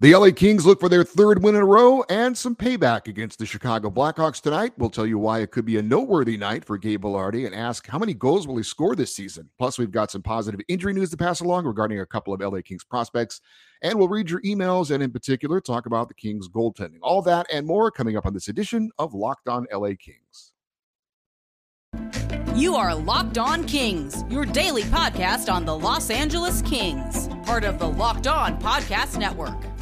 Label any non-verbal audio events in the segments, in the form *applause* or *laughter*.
The LA Kings look for their third win in a row and some payback against the Chicago Blackhawks tonight. We'll tell you why it could be a noteworthy night for Gabe Vilardi and ask how many goals will he score this season. Plus, we've got some positive injury news to pass along regarding a couple of LA Kings prospects. And we'll read your emails and, in particular, talk about the Kings goaltending. All that and more coming up on this edition of Locked On LA Kings. You are Locked On Kings, your daily podcast on the Los Angeles Kings, part of the Locked On Podcast Network.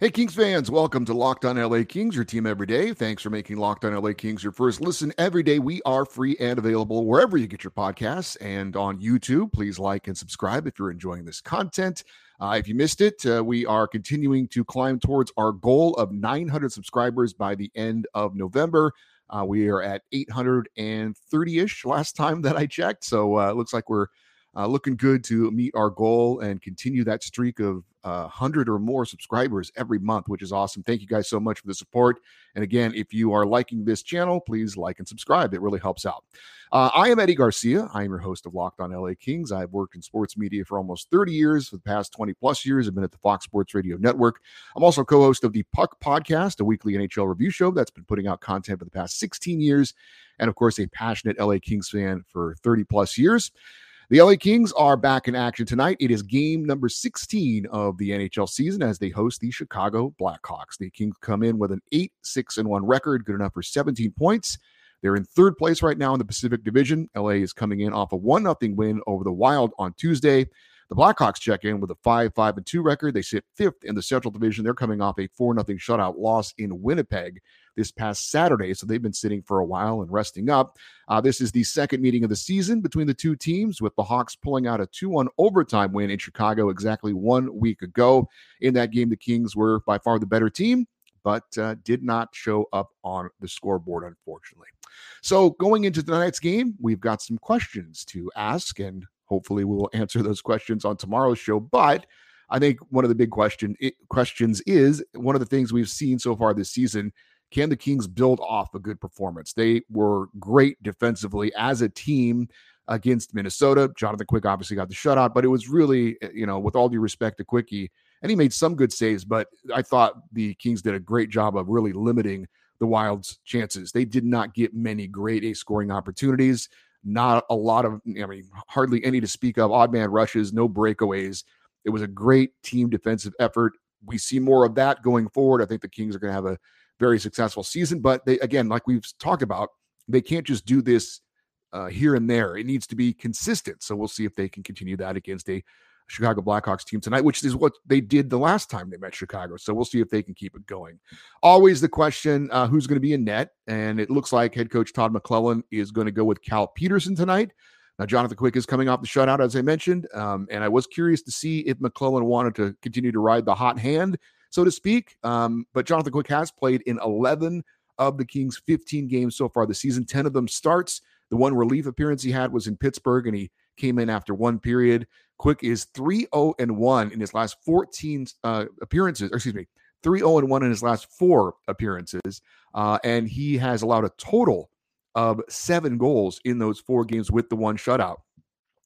Hey, Kings fans, welcome to Locked On LA Kings, your team every day. Thanks for making Locked On LA Kings your first listen every day. We are free and available wherever you get your podcasts and on YouTube. Please like and subscribe if you're enjoying this content. Uh, if you missed it, uh, we are continuing to climb towards our goal of 900 subscribers by the end of November. Uh, we are at 830 ish last time that I checked. So uh, it looks like we're uh, looking good to meet our goal and continue that streak of uh, 100 or more subscribers every month, which is awesome. Thank you guys so much for the support. And again, if you are liking this channel, please like and subscribe. It really helps out. Uh, I am Eddie Garcia. I am your host of Locked on LA Kings. I've worked in sports media for almost 30 years. For the past 20 plus years, I've been at the Fox Sports Radio Network. I'm also co host of the Puck Podcast, a weekly NHL review show that's been putting out content for the past 16 years. And of course, a passionate LA Kings fan for 30 plus years. The LA Kings are back in action tonight. It is game number 16 of the NHL season as they host the Chicago Blackhawks. The Kings come in with an 8 6 and 1 record, good enough for 17 points. They're in third place right now in the Pacific Division. LA is coming in off a 1 0 win over the Wild on Tuesday. The Blackhawks check in with a 5 5 and 2 record. They sit fifth in the Central Division. They're coming off a 4 0 shutout loss in Winnipeg this past Saturday. So they've been sitting for a while and resting up. Uh, this is the second meeting of the season between the two teams, with the Hawks pulling out a 2 1 overtime win in Chicago exactly one week ago. In that game, the Kings were by far the better team. But uh, did not show up on the scoreboard, unfortunately. So, going into tonight's game, we've got some questions to ask, and hopefully, we will *laughs* answer those questions on tomorrow's show. But I think one of the big question questions is one of the things we've seen so far this season can the Kings build off a good performance? They were great defensively as a team against Minnesota. Jonathan Quick obviously got the shutout, but it was really, eh, you know, with all due respect to Quickie, and he made some good saves, but I thought the Kings did a great job of really limiting the Wild's chances. They did not get many great A scoring opportunities. Not a lot of, I mean, hardly any to speak of. Odd man rushes, no breakaways. It was a great team defensive effort. We see more of that going forward. I think the Kings are going to have a very successful season. But they, again, like we've talked about, they can't just do this uh, here and there. It needs to be consistent. So we'll see if they can continue that against a Chicago Blackhawks team tonight, which is what they did the last time they met Chicago. So we'll see if they can keep it going. Always the question uh, who's going to be in net? And it looks like head coach Todd McLellan is going to go with Cal Petersen tonight. Now, Jonathan Quick is coming off the shutout, as I mentioned. Um, and I was curious to see if McLellan wanted to continue to ride the hot hand so to speak. Um, but Jonathan Quick has played in 11 of the Kings' 15 games so far this season. 10 of them starts. The one relief appearance he had was in Pittsburgh, and he came in after one period. Quick is 3 0 and 1 in his last 14 uh, appearances, or excuse me, 3 0 and 1 in his last four appearances. Uh, and he has allowed a total of seven goals in those four games with the one shutout.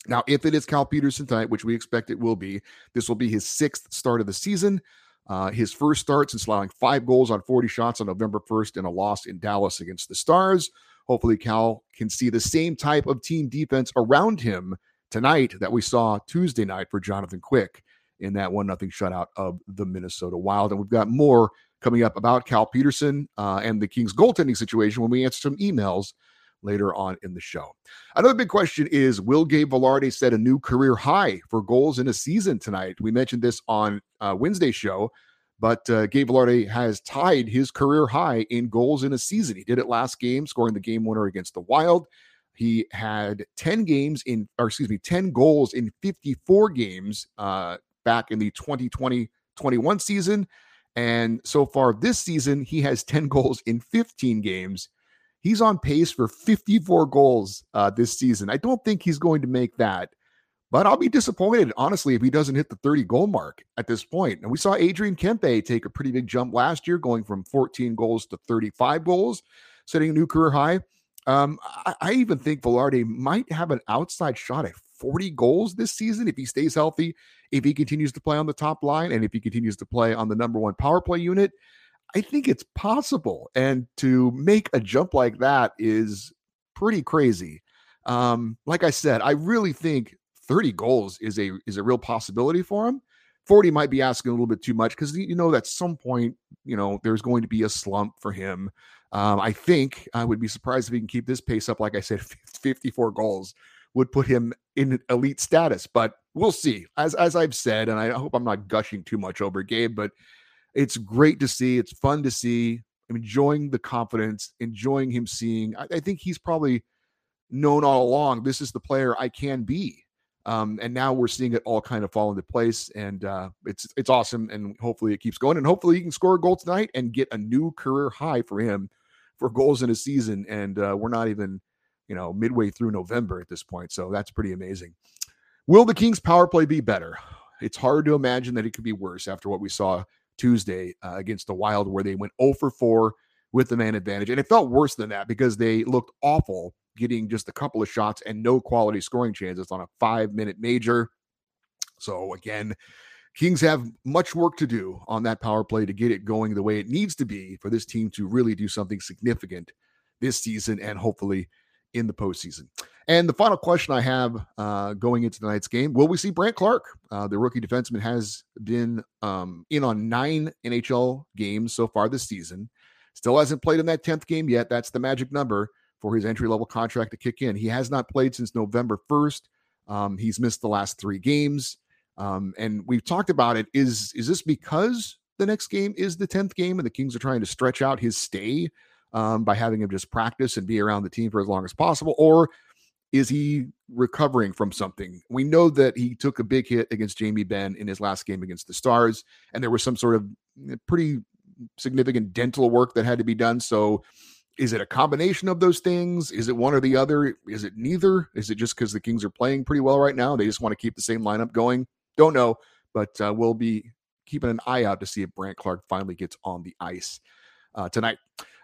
Now, if it is Cal Petersen tonight, which we expect it will be, this will be his sixth start of the season. Uh, his first start since allowing five goals on 40 shots on November 1st in a loss in Dallas against the Stars. Hopefully, Cal can see the same type of team defense around him tonight that we saw Tuesday night for Jonathan Quick in that one nothing shutout of the Minnesota Wild. And we've got more coming up about Cal Petersen uh, and the Kings goaltending situation when we answer some emails later on in the show. Another big question is Will Gabe Vilardi set a new career high for goals in a season tonight? We mentioned this on uh, Wednesday's show, but uh, Gabe Vilardi has tied his career high in goals in a season. He did it last game, scoring the game winner against the Wild. He had 10 games in, or excuse me, 10 goals in 54 games uh, back in the 2020 21 season. And so far this season, he has 10 *laughs* goals in 15 games. He's on pace for 54 goals uh, this season. I don't think he's going to make that, But I'll be disappointed, honestly, if he doesn't hit the 30 goal mark at this point. And we saw Adrian Kempe take a pretty big jump last year, going from 14 goals to 35 goals, setting a new career high. Um, I, I, even think Vilardi might have an outside shot at 40 goals this season if he stays healthy, if he continues to play on the top line, and if he continues to play on the number one power play unit. I think it's possible. And to make a jump like that is pretty crazy. Um, like I said, I really think 30 goals is a is a real possibility for him. 40 might be asking a little bit too much because you know at some point, you know, there's going to be a slump for him. Um, I think I would be surprised if he can keep this pace up. Like I said, *laughs* 54 goals would put him in elite status, but we'll see. As as I've said, and I hope I'm not gushing too much over Gabe, but it's great to see. It's fun to see. I'm enjoying the confidence, enjoying him seeing. I, I think he's probably known all along this is the player I can be. Um, and now we're seeing it all kind of fall into place, and uh, it's it's awesome. And hopefully it keeps going, and hopefully he can score a goal tonight and get a new career high for him for goals in a season. And uh, we're not even you know midway through November at this point, so that's pretty amazing. Will the Kings power play be better? It's hard to imagine that it could be worse after what we saw Tuesday uh, against the Wild, where they went 0 for 4 with the man advantage. And it felt worse than that because they looked awful getting just a couple of shots and no quality scoring chances on a five minute major. So, again, Kings have much work to do on that power play to get it going the way it needs to be for this team to really do something significant this season and hopefully in the postseason. And the final question I have uh, going into tonight's game will we see Brandt Clarke? Uh, the rookie defenseman has been um, in on nine NHL games so far this season. Still hasn't played in that 10th game yet. That's the magic number for his entry level contract to kick in. He has not played since November 1st. Um, he's missed the last three games. Um, and we've talked about it. Is is this because the next game is the 10th game and the Kings are trying to stretch out his stay um, by having him just practice and be around the team for as long as possible? Or is he recovering from something? We know that he took a big hit against Jamie Benn in his last game against the Stars, and there was some sort of eh, pretty significant dental work that had to be done. So, is it a combination of those things? Is it one or the other? Is it neither? Is it just because the Kings are playing pretty well right now? They just want to keep the same lineup going? Don't know, but uh, we'll be keeping an eye out to see if Brandt Clarke finally gets on the ice uh, tonight.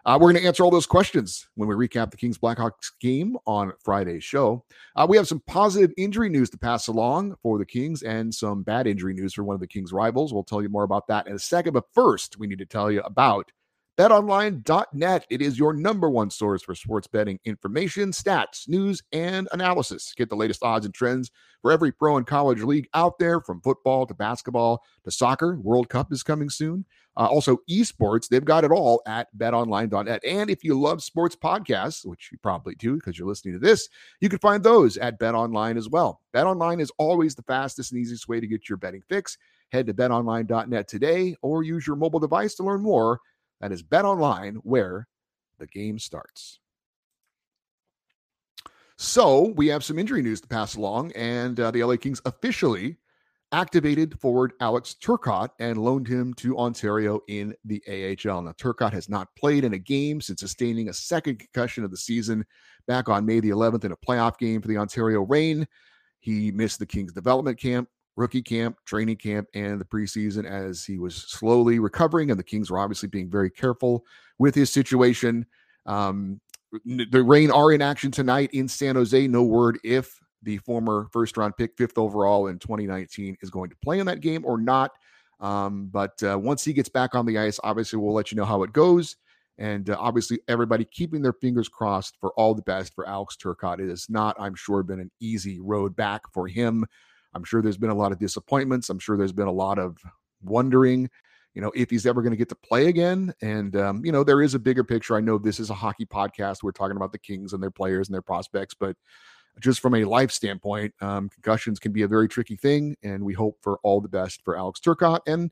Uh, we're going to answer all those questions when we recap the Kings Blackhawks game on Friday's show. Uh, we have some positive injury news to pass along for the Kings and some bad injury news for one of the Kings' rivals. We'll tell you more about that in a second. But first, we need to tell you about BetOnline.net. It is your number one source for sports betting information, stats, news, and analysis. Get the latest odds and trends for every pro and college league out there, from football to basketball to soccer. World Cup is coming soon. Uh, also, esports, they've got it all at betonline.net. And if you love sports podcasts, which you probably do because you're listening to this, you can find those at betonline as well. Betonline is always the fastest and easiest way to get your betting fix. Head to betonline.net today or use your mobile device to learn more that is Bet Online, where the game starts. So we have some injury news to pass along, and uh, the LA Kings officially activated forward Alex Turcotte and loaned him to Ontario in the AHL. Now, Turcotte has not played in a game since sustaining a second concussion of the season back on May the 11th in a playoff game for the Ontario Reign. He missed the Kings development camp rookie camp, training camp, and the preseason as he was slowly recovering. And the Kings were obviously being very careful with his situation. Um, the Reign are in action tonight in San Jose. No word if the former first round pick, fifth overall in 2019, is going to play in that game or not. Um, but uh, once he gets back on the ice, obviously, we'll let you know how it goes. And uh, obviously, everybody keeping their fingers crossed for all the best for Alex Turcotte. It has not, I'm sure, been an easy road back for him. I'm sure there's been a lot of disappointments. I'm sure there's been a lot of wondering, you know, if he's ever going to get to play again. And, um, you know, there is a bigger picture. I know this is a hockey podcast. We're talking about the Kings and their players and their prospects, but just from a life standpoint, um, concussions can be a very tricky thing. And we hope for all the best for Alex Turcotte. And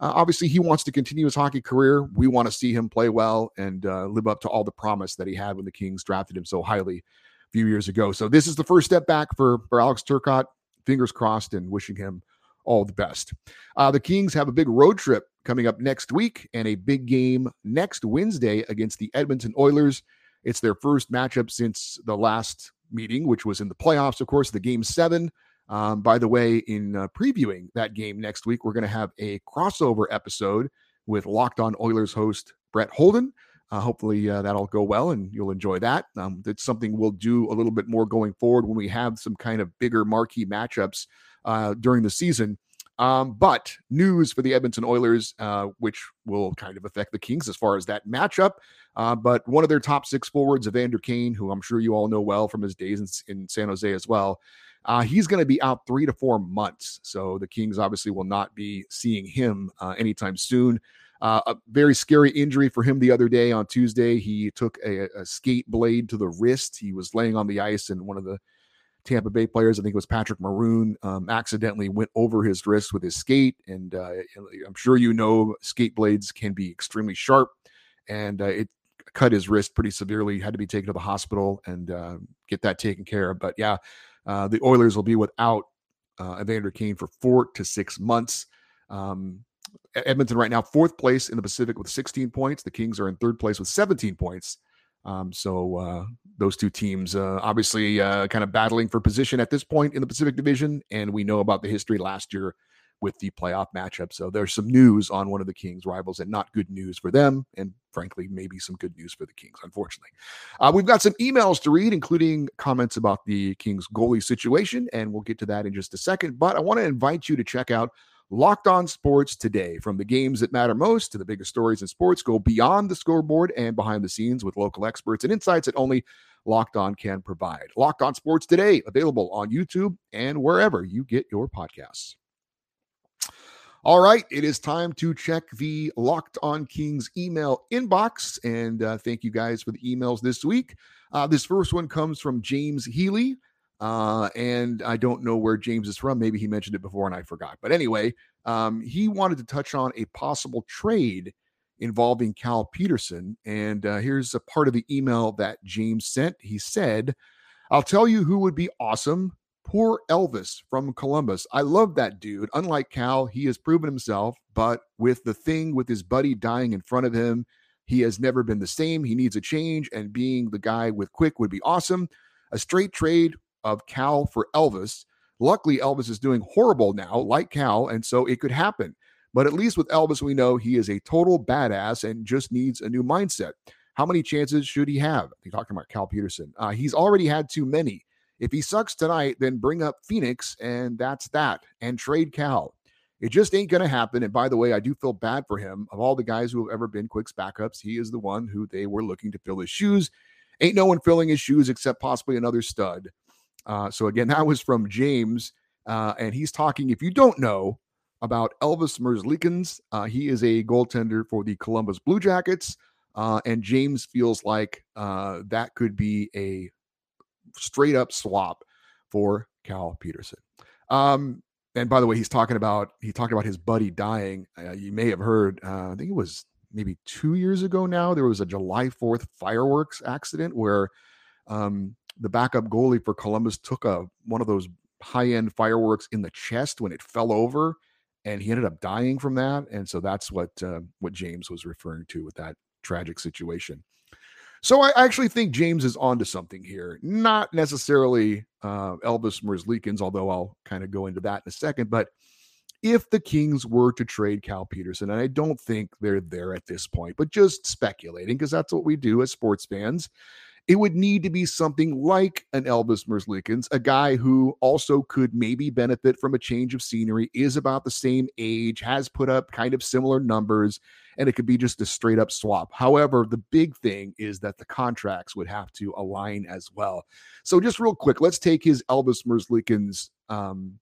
uh, obviously, he wants to continue his hockey career. We want to see him play well and uh, live up to all the promise that he had when the Kings drafted him so highly a few years ago. So this is the first step back for for Alex Turcotte fingers crossed and wishing him all the best. Uh, the Kings have a big road trip coming up next week and a big game next Wednesday against the Edmonton Oilers. It's their first matchup since the last meeting, which was in the playoffs, of course, the game seven Um, by the way, in uh, previewing that game next week, we're going to have a crossover episode with Locked On Oilers host Brett Holden. Uh, hopefully uh, that'll go well and you'll enjoy that. Um, that's something we'll do a little bit more going forward when we have some kind of bigger marquee matchups uh, during the season. Um, but news for the Edmonton Oilers, uh, which will kind of affect the Kings as far as that matchup. Uh, but one of their top six forwards, Evander Kane, who I'm sure you all know well from his days in, in San Jose as well, uh, he's going to be out three to four months. So the Kings obviously will not be seeing him uh, anytime soon. Uh, a very scary injury for him the other day on Tuesday. He took a, a, skate blade to the wrist. He was laying on the ice, and one of the Tampa Bay players, I think it was Patrick Maroon, um, accidentally went over his wrist with his skate. And uh, I'm sure you know skate blades can be extremely sharp, and uh, it cut his wrist pretty severely. Had to be taken to the hospital and uh, get that taken care of. But yeah, uh, the Oilers will be without uh, Evander Kane for four to six months. Um, Edmonton right now, fourth place in the Pacific with 16 points. The Kings are in third place with 17 points. Um, so uh, those two teams uh, obviously uh, kind of battling for position at this point in the Pacific Division, and we know about the history last year with the playoff matchup. So there's some news on one of the Kings' rivals, and not good news for them, and frankly, maybe some good news for the Kings. Unfortunately, uh, we've got some emails to read, including comments about the Kings' goalie situation, and we'll get to that in just a second. But I want to invite you to check out Locked On Sports today. From the games that matter most to the biggest stories in sports, go beyond the scoreboard and behind the scenes with local experts and insights that only Locked On can provide. Locked On Sports today, available on YouTube and wherever you get your podcasts. All right, it is time to check the Locked On Kings email inbox. And uh, thank you guys for the emails this week. Uh, this first one comes from James Healy. Uh, and I don't know where James is from. Maybe he mentioned it before and I forgot. But anyway, um, he wanted to touch on a possible trade involving Cal Petersen. And uh, here's a part of the email that James sent. He said, I'll tell you who would be awesome. Poor Elvis from Columbus. I love that dude. Unlike Cal, he has proven himself, but with the thing with his buddy dying in front of him, he has never been the same. He needs a change, and being the guy with quick would be awesome. A straight trade of Cal for Elvis. Luckily, Elvis is doing horrible now, like Cal, and so it could happen. But at least with Elvis, we know he is a total badass and just needs a new mindset. How many chances should he have? He talking about Cal Petersen. Uh, he's already had too many. If he sucks tonight, then bring up Phoenix, and that's that, and trade Cal. It just ain't going to happen. And by the way, I do feel bad for him. Of all the guys who have ever been Quick's backups, he is the one who they were looking to fill his shoes. Ain't no one filling his shoes except possibly another stud. Uh, so again, *laughs* that was from James, uh, and he's talking. If you don't know about Elvis Merzlikins, uh, he is a goaltender for the Columbus Blue Jackets, uh, and James feels like uh, that could be a straight up swap for Cal Petersen. Um, and by the way, he's talking about he talked about his buddy dying. Uh, you may have heard. I think it was maybe two years ago now. There was a July Fourth fireworks accident where um, the backup goalie for Columbus took a one of those high end fireworks in the chest when it fell over, and he ended up dying from that. And so that's what uh, what James was referring to with that tragic situation. So I actually think James is onto something here. Not necessarily uh, Elvis Merzlikins, although I'll kind of go into that in a second. But if the Kings were to trade Cal Petersen, and I don't think they're there at this point, but just speculating because that's what we do as sports fans. It would need to be something like an Elvis Merzlikins, a guy who also could maybe benefit from a change of scenery, is about the same age, has put up kind of similar numbers, and it could be just a straight up swap. However, the big thing is that the contracts would have to align as well. So, just real quick, let's take his Elvis Merzlikins, um,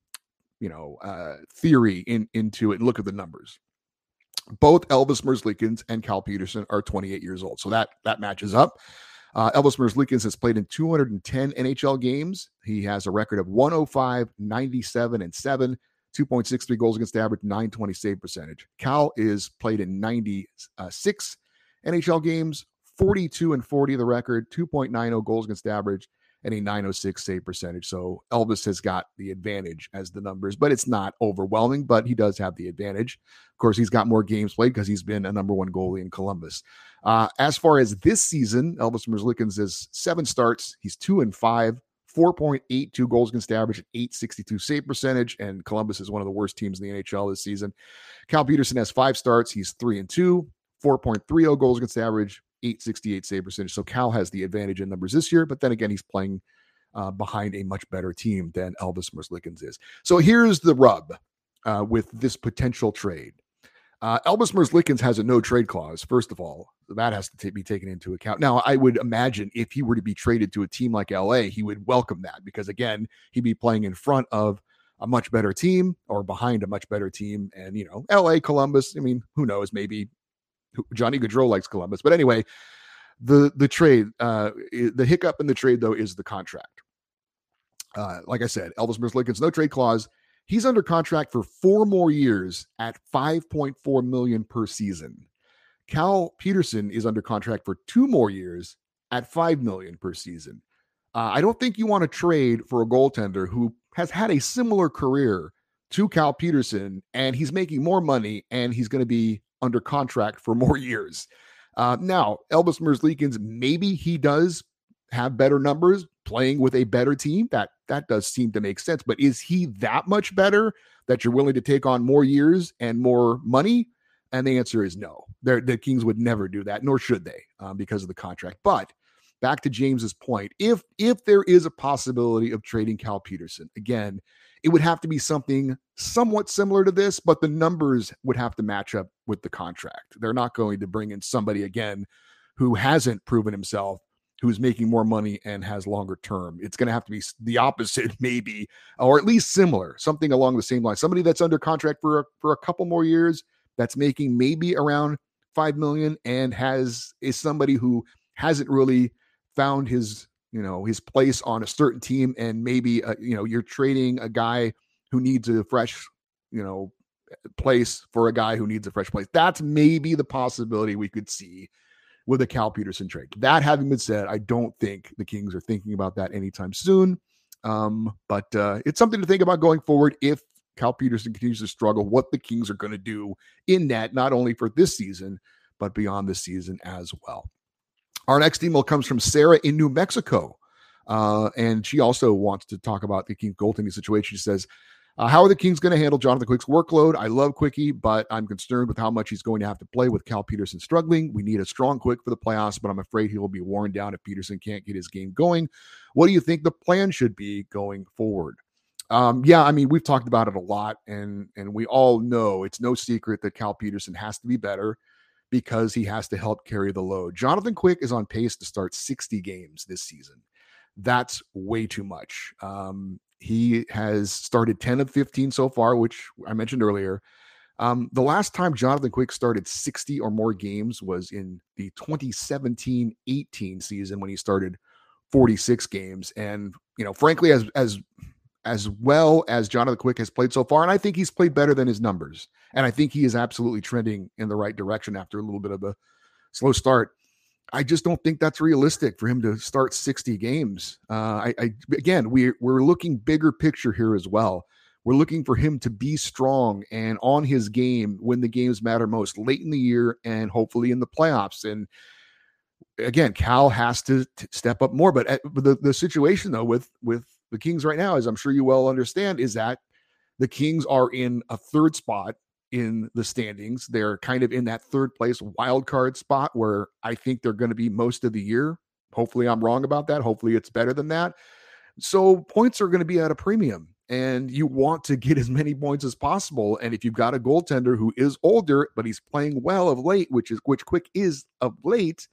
you know, uh, theory in, into it and look at the numbers both Elvis Merzlikins and Cal Petersen are 28 years old. So that that matches up. Uh, Elvis Merzlikins has played in 210 NHL games. He has a record of 105, 97, and 7, 2.63 goals against average, 920 save percentage. Cal is played in 96 NHL games, 42 and 40 the record, 2.90 goals against average, and a 906 save percentage. So Elvis has got the advantage as the numbers, but it's not overwhelming, but he does have the advantage. Of course, he's got more games played because he's been a number one goalie in Columbus. Uh, as far as this season, Elvis Merzlikins is seven starts. He's two and five, 4.82 goals against average at 862 save percentage. And Columbus is one of the worst teams in the NHL this season. Cal Petersen has five starts. He's three and two, 4.30 goals against average, 868 save percentage. So Cal has the advantage in numbers this year, but then again, he's playing uh, behind a much better team than Elvis Merzlikins is. So here's the rub uh, with this potential trade. Uh, Elvis Merzlikins has a no trade clause, first of all. That has to t- be taken into account. Now, I would imagine if he were to be traded to a team like LA, he would welcome that because, again, he'd be playing in front of a much better team or behind a much better team. And, you know, LA, Columbus, I mean, who knows? Maybe Johnny Gaudreau likes Columbus. But anyway, the the trade, uh, the hiccup in the trade, though, is the contract. Uh, like I said, Elvis Merzlikins, no trade clause. He's under contract for four more years at 5.4 million per season. Cal Petersen is under contract for two more years at 5 million per season. Uh, I don't think you want to trade for a goaltender who has had a similar career to Cal Petersen and he's making more money and he's going to be under contract for more *laughs* years. Uh, now, Elvis Merzlikins, maybe he does have better numbers playing with a better team. That that does seem to make sense. But is he that much better that you're willing to take on more years and more money? And the answer is no. They're, the Kings would never do that, nor should they, um, because of the contract. But back to James's point, if if there is a possibility of trading Cal Petersen again, it would have to be something somewhat similar to this, but the numbers would have to match up with the contract. They're not going to bring in somebody again who hasn't proven himself who's making more money and has longer term. It's going to have to be the opposite, *laughs* maybe, or at least similar, something along the same line. Somebody that's under contract for a, for a couple more years, that's making maybe around five million, and has is somebody who hasn't really found his you know his place on a certain team, and maybe uh, you know you're trading a guy who needs a fresh you know place for a guy who needs a fresh place. That's maybe the possibility we could see with a Cal Petersen trade. That having been said, I don't think the Kings are thinking about that anytime soon. Um, but uh, it's something to think about going forward if Cal Petersen continues to struggle, what the Kings are going to do in that, not only for this season, but beyond this season as well. Our next email comes from Sarah in New Mexico. Uh, and she also wants to talk about the Kings goaltending situation. She says, uh, how are the Kings going to handle Jonathan Quick's workload? I love Quickie, but I'm concerned with how much he's going to have to play with Cal Petersen struggling. We need a strong Quick for the playoffs, but I'm afraid he will be worn down if Petersen can't get his game going. What do you think the plan should be going forward? Um, yeah, I mean, we've talked about it a lot, and and we all know it's no secret that Cal Petersen has to be better because he has to help carry the load. Jonathan Quick is on pace to start 60 games this season. That's way too much. Um, he has started 10 of 15 so far, which I mentioned earlier. Um, the last time Jonathan Quick started 60 or more games was in the 2017 18 season when he started 46 games. And, you know, frankly, as, as, as well as Jonathan Quick has played so far, and I think he's played better than his numbers. And I think he is absolutely trending in the right direction after a little bit of a slow start. I just don't think that's realistic for him to start 60 games. Uh, I, I again, we we're looking bigger picture here as well. We're looking for him to be strong and on his game when the games matter most, late in the year and hopefully in the playoffs. And again, Cal has to t- step up more. But, uh, but the the situation though with with the Kings right now, as I'm sure you well understand, is that the Kings are in a third spot in the standings. They're kind of in that third place wild card spot where I think they're going to be most of the year. Hopefully, I'm wrong about that. Hopefully, it's better than that. So, points are going to be at a premium, and you want to get as many points as possible. And if you've got a goaltender who is older, but he's playing well of late, which is which Quick is of late,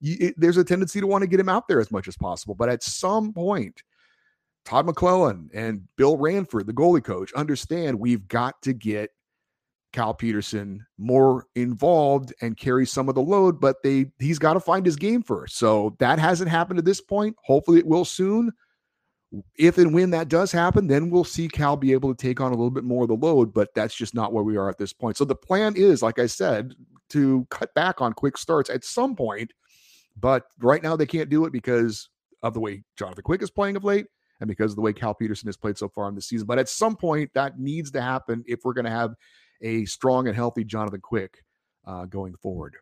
you, it, there's a tendency to want to get him out there as much as possible. But at some point, Todd McLellan and Bill Ranford, the goalie coach, understand we've got to get Cal Petersen more involved and carry some of the load, but they he's got to find his game first. So that hasn't happened at this point. Hopefully it will soon. If and when that does happen, then we'll see Cal be able to take on a little bit more of the load, but that's just not where we are at this point. So the plan is, like I said, to cut back on quick starts at some point, but right now they can't do it because of the way Jonathan Quick is playing of late and because of the way Cal Petersen has played so far in the season. But at some point, that needs to happen if we're going to have a strong and healthy Jonathan Quick uh, going forward.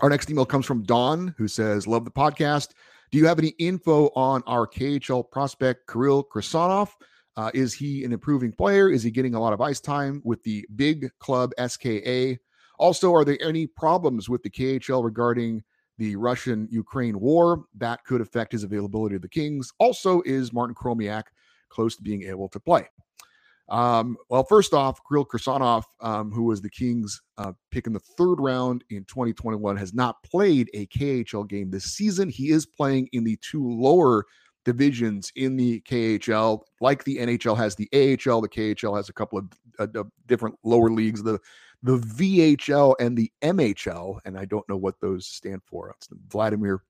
Our next email comes from Don, who says, Love the podcast. Do you have any info on our KHL prospect Kirill Kirsanov? Uh, is he an improving player? Is he getting a lot of ice time with the big club SKA? Also, are there any problems with the KHL regarding the Russian Ukraine war that could affect his availability to the Kings? Also, is Martin Chromiak close to being able to play? Um, well, first off, Kirill Kirsanov, um, who was the Kings uh, pick in the third round in 2021, has not played a KHL game this season. He is playing in the two lower divisions in the KHL, like the NHL has the AHL. The KHL has a couple of uh, different lower leagues. The the VHL and the MHL, and I don't know what those stand for. It's the Vladimir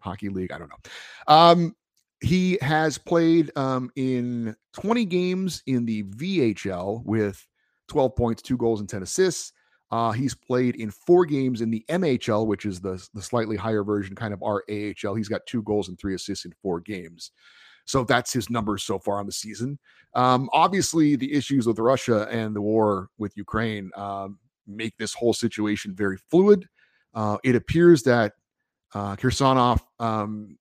Hockey League. I don't know. Um, he has played um, in 20 games in the VHL with 12 points, two goals, and 10 assists. Uh, he's played in four games in the MHL, which is the, the slightly higher version, kind of our AHL. He's got two goals and three assists in four games. So that's his numbers so far on the season. Um, obviously, the issues with Russia and the war with Ukraine um, make this whole situation very fluid. Uh, it appears that uh, Kirsanov um,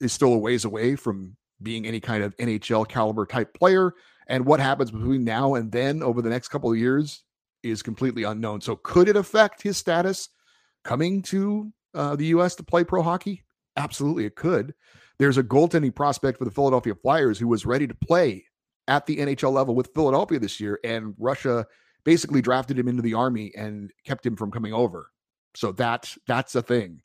is still a ways away from being any kind of NHL caliber type player. And what happens between now and then over the next couple of years is completely unknown. So, could it affect his status coming to uh, the U.S. to play pro hockey? Absolutely, it could. There's a goaltending prospect for the Philadelphia Flyers who was ready to play at the NHL level with Philadelphia this year, and Russia basically drafted him into the army and kept him from coming over. So that that's a thing.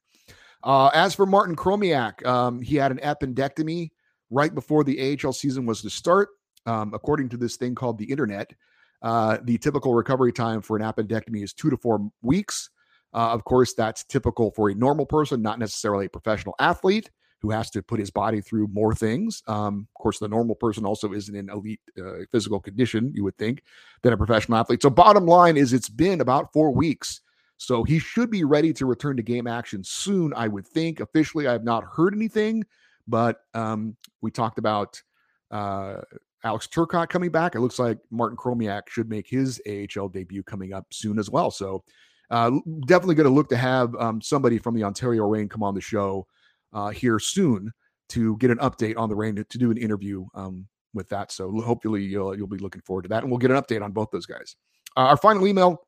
Uh, as for Martin Chromiak, um, he had an appendectomy right before the AHL season was to start. Um, according to this thing called the internet, uh, the typical recovery time for an appendectomy is two to four weeks. Uh, of course, that's typical for a normal person, not necessarily a professional athlete who has to put his body through more things. Um, of course, the normal person also isn't in elite uh, physical condition, you would think, than a professional athlete. So, bottom line is it's been about four weeks so he should be ready to return to game action soon, I would think. Officially, I have not heard anything, but um, we talked about uh, Alex Turcotte coming back. It looks like Martin Chromiak should make his AHL debut coming up soon as well. So uh, definitely going to look to have um, somebody from the Ontario Reign come on the show uh, here soon to get an update on the Reign to, to do an interview um, with that. So hopefully you'll you'll be looking forward to that, and we'll get an update on both those guys. Uh, our final email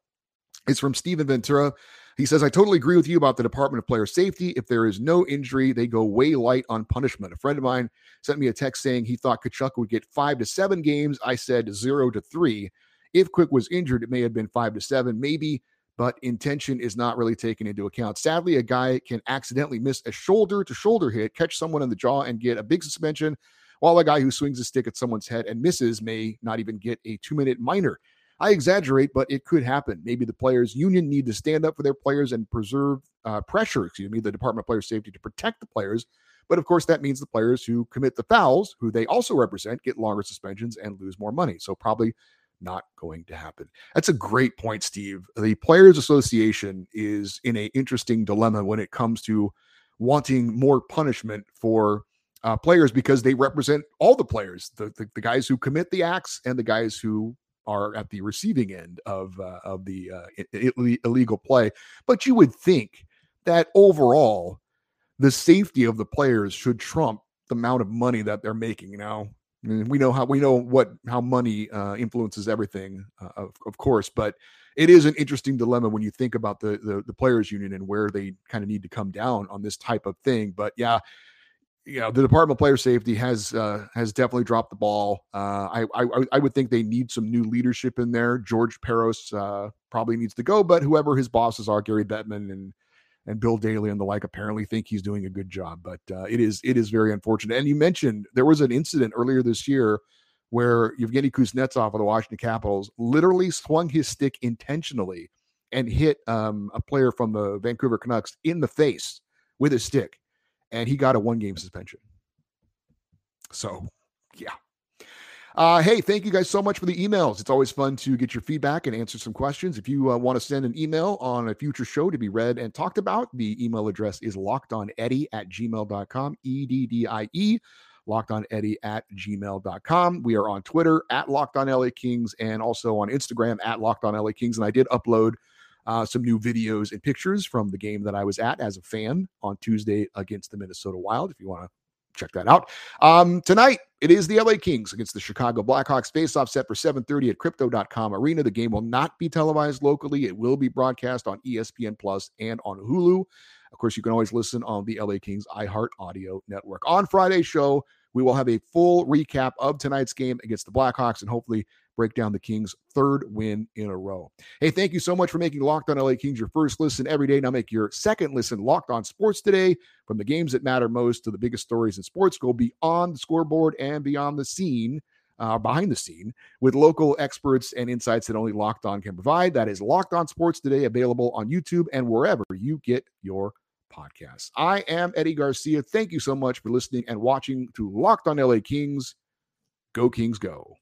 is from Steven Ventura. He says, I totally agree with you about the Department of Player Safety. If there is no injury, they go way light on punishment. A friend of mine sent me a text saying he thought Tkachuk would get five to seven games. I said zero to three. If Quick was injured, it may have been five to seven, maybe, but intention is not really taken into account. Sadly, a guy can accidentally miss a shoulder to shoulder hit, catch someone in the jaw, and get a big suspension, while a guy who swings a stick at someone's head and misses may not even get a two minute minor. I exaggerate, but it could happen. Maybe the players' union need to stand up for their players and preserve uh, pressure, excuse me, the Department of Player Safety to protect the players. But of course, that means the players who commit the fouls, who they also represent, get longer suspensions and lose more money. So probably not going to happen. That's a great point, Steve. The Players Association is in an interesting dilemma when it comes to wanting more punishment for uh, players because they represent all the players, the, the, the guys who commit the acts and the guys who are at the receiving end of uh, of the uh, illegal play. But you would think that overall, the safety of the players should trump the amount of money that they're making. You know, I mean, we know how we know what how money uh, influences everything, uh, of, of course, but it is an interesting dilemma when you think about the, the the players union and where they kind of need to come down on this type of thing. But yeah, you know the Department of Player Safety has uh, has definitely dropped the ball. Uh, I, I I would think they need some new leadership in there. George Parros uh, probably needs to go, but whoever his bosses are, Gary Bettman and and Bill Daly and the like, apparently think he's doing a good job. But uh, it is it is very unfortunate. And you mentioned there was an incident earlier this year where Yevgeny Kuznetsov of the Washington Capitals literally swung his stick intentionally and hit um, a player from the Vancouver Canucks in the face with his stick and he got a one game suspension. So, yeah. Uh, hey, thank you guys so much for the emails. It's always fun to get your feedback and answer some questions. If you uh, want to send an email on a future show to be read and talked about, the email address is lockedoneddie at gmail.com, E D D I E, lockedoneddie at gmail.com. We are on Twitter at Locked On LA Kings and also on Instagram at Locked On LA Kings. And I did upload uh, some new videos and pictures from the game that I was at as a fan on Tuesday against the Minnesota Wild. If you want to check that out. Um, tonight, it is the LA Kings against the Chicago Blackhawks face-off set for 7:30 at crypto.com arena. The game will not be televised locally. It will be broadcast on ESPN Plus and on Hulu. Of course, you can always listen on the LA Kings iHeart Audio Network. On Friday's show, we will have a full recap of tonight's game against the Blackhawks and hopefully break down the Kings' third win in a row. Hey, thank you so much for making Locked on LA Kings your first listen every day. Now make your second listen Locked on Sports today. From the games that matter most to the biggest stories in sports, go beyond the scoreboard and beyond the scene. Uh, behind the scene with local experts and insights that only Locked On can provide. That is Locked On Sports today, available on YouTube and wherever you get your podcasts. I am Eddie Garcia. Thank you so much for listening and watching to Locked On LA Kings. Go Kings, go.